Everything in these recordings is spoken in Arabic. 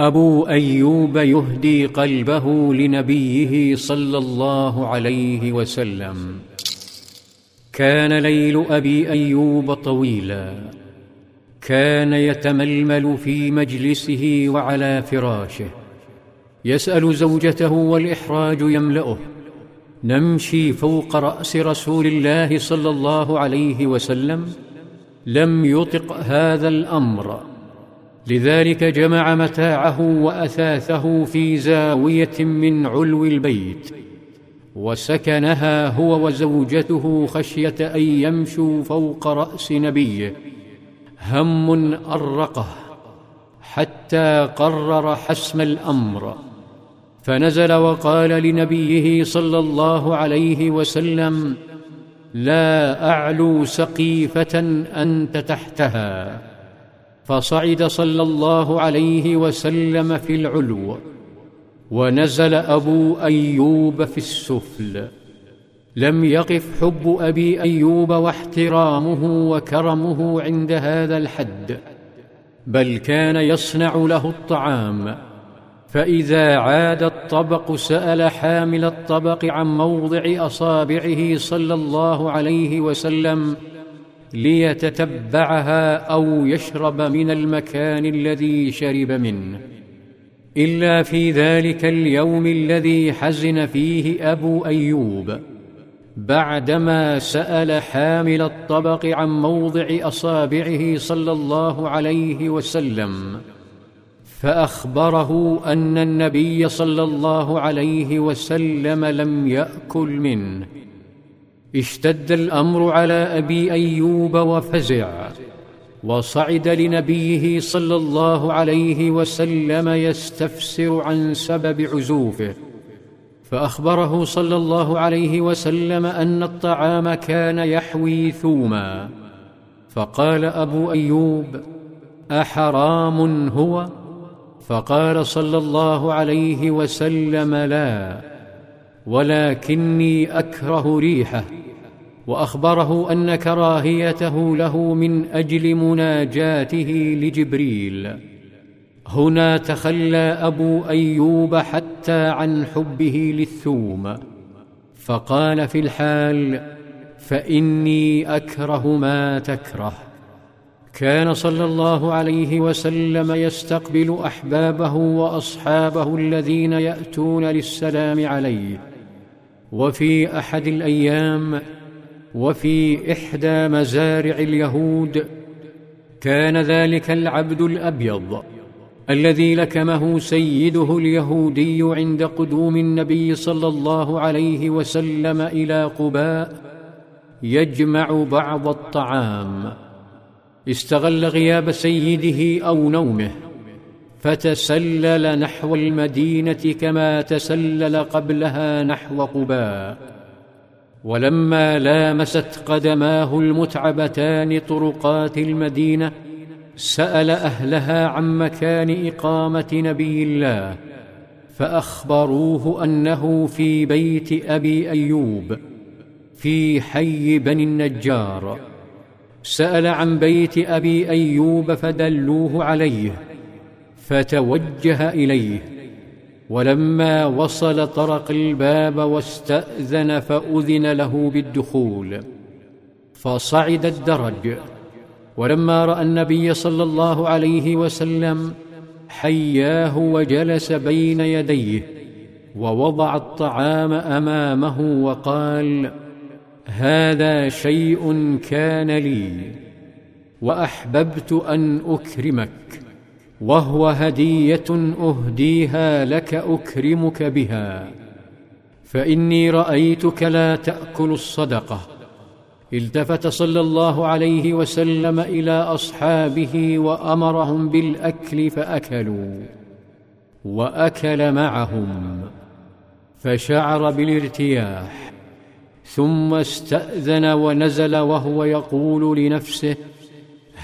أبو أيوب يهدي قلبه لنبيه صلى الله عليه وسلم. كان ليل أبي أيوب طويلا. كان يتململ في مجلسه وعلى فراشه. يسأل زوجته والإحراج يملأه. نمشي فوق رأس رسول الله صلى الله عليه وسلم. لم يطق هذا الأمر. لذلك جمع متاعه وأثاثه في زاوية من علو البيت وسكنها هو وزوجته خشية أن يمشوا فوق رأس نبيه. هم أرقه حتى قرر حسم الأمر فنزل وقال لنبيه صلى الله عليه وسلم لا أعلو سقيفة أنت تحتها. فصعد صلى الله عليه وسلم في العلو ونزل أبو أيوب في السفل. لم يقف حب أبي أيوب واحترامه وكرمه عند هذا الحد بل كان يصنع له الطعام. فإذا عاد الطبق سأل حامل الطبق عن موضع أصابعه صلى الله عليه وسلم ليتتبعها أو يشرب من المكان الذي شرب منه. إلا في ذلك اليوم الذي حزن فيه أبو أيوب بعدما سأل حامل الطبق عن موضع أصابعه صلى الله عليه وسلم فأخبره أن النبي صلى الله عليه وسلم لم يأكل منه. اشتد الأمر على أبي أيوب وفزع وصعد لنبيه صلى الله عليه وسلم يستفسر عن سبب عزوفه فأخبره صلى الله عليه وسلم أن الطعام كان يحوي ثوما. فقال أبو أيوب أحرام هو؟ فقال صلى الله عليه وسلم لا. ولكني أكره ريحه وأخبره أن كراهيته له من أجل مناجاته لجبريل. هنا تخلى أبو أيوب حتى عن حبه للثوم فقال في الحال فإني أكره ما تكره. كان صلى الله عليه وسلم يستقبل أحبابه وأصحابه الذين يأتون للسلام عليه. وفي أحد الأيام وفي إحدى مزارع اليهود كان ذلك العبد الأبيض الذي لكمه سيده اليهودي عند قدوم النبي صلى الله عليه وسلم إلى قباء يجمع بعض الطعام. استغل غياب سيده أو نومه. فتسلل نحو المدينة كما تسلل قبلها نحو قباء. ولما لامست قدماه المتعبتان طرقات المدينة سأل أهلها عن مكان إقامة نبي الله فأخبروه أنه في بيت أبي أيوب في حي بني النجار. سأل عن بيت أبي أيوب فدلوه عليه فتوجه إليه. ولما وصل طرق الباب واستأذن فأذن له بالدخول. فصعد الدرج. ولما رأى النبي صلى الله عليه وسلم حياه وجلس بين يديه ووضع الطعام أمامه وقال هذا شيء كان لي وأحببت أن أكرمك. وهو هدية أهديها لك أكرمك بها. فإني رأيتك لا تأكل الصدقة. التفت صلى الله عليه وسلم إلى أصحابه وأمرهم بالأكل فأكلوا. وأكل معهم. فشعر بالارتياح. ثم استأذن ونزل وهو يقول لنفسه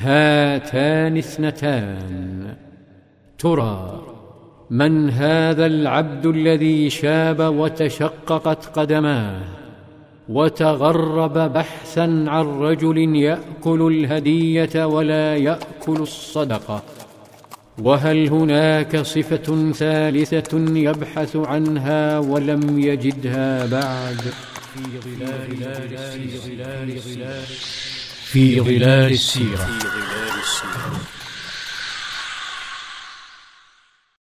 هاتان اثنتان. ترى من هذا العبد الذي شاب وتشققت قدماه وتغرب بحثا عن رجل يأكل الهدية ولا يأكل الصدقة؟ وهل هناك صفة ثالثة يبحث عنها ولم يجدها بعد؟ في ظلال في ظلال في ظلال السيرة.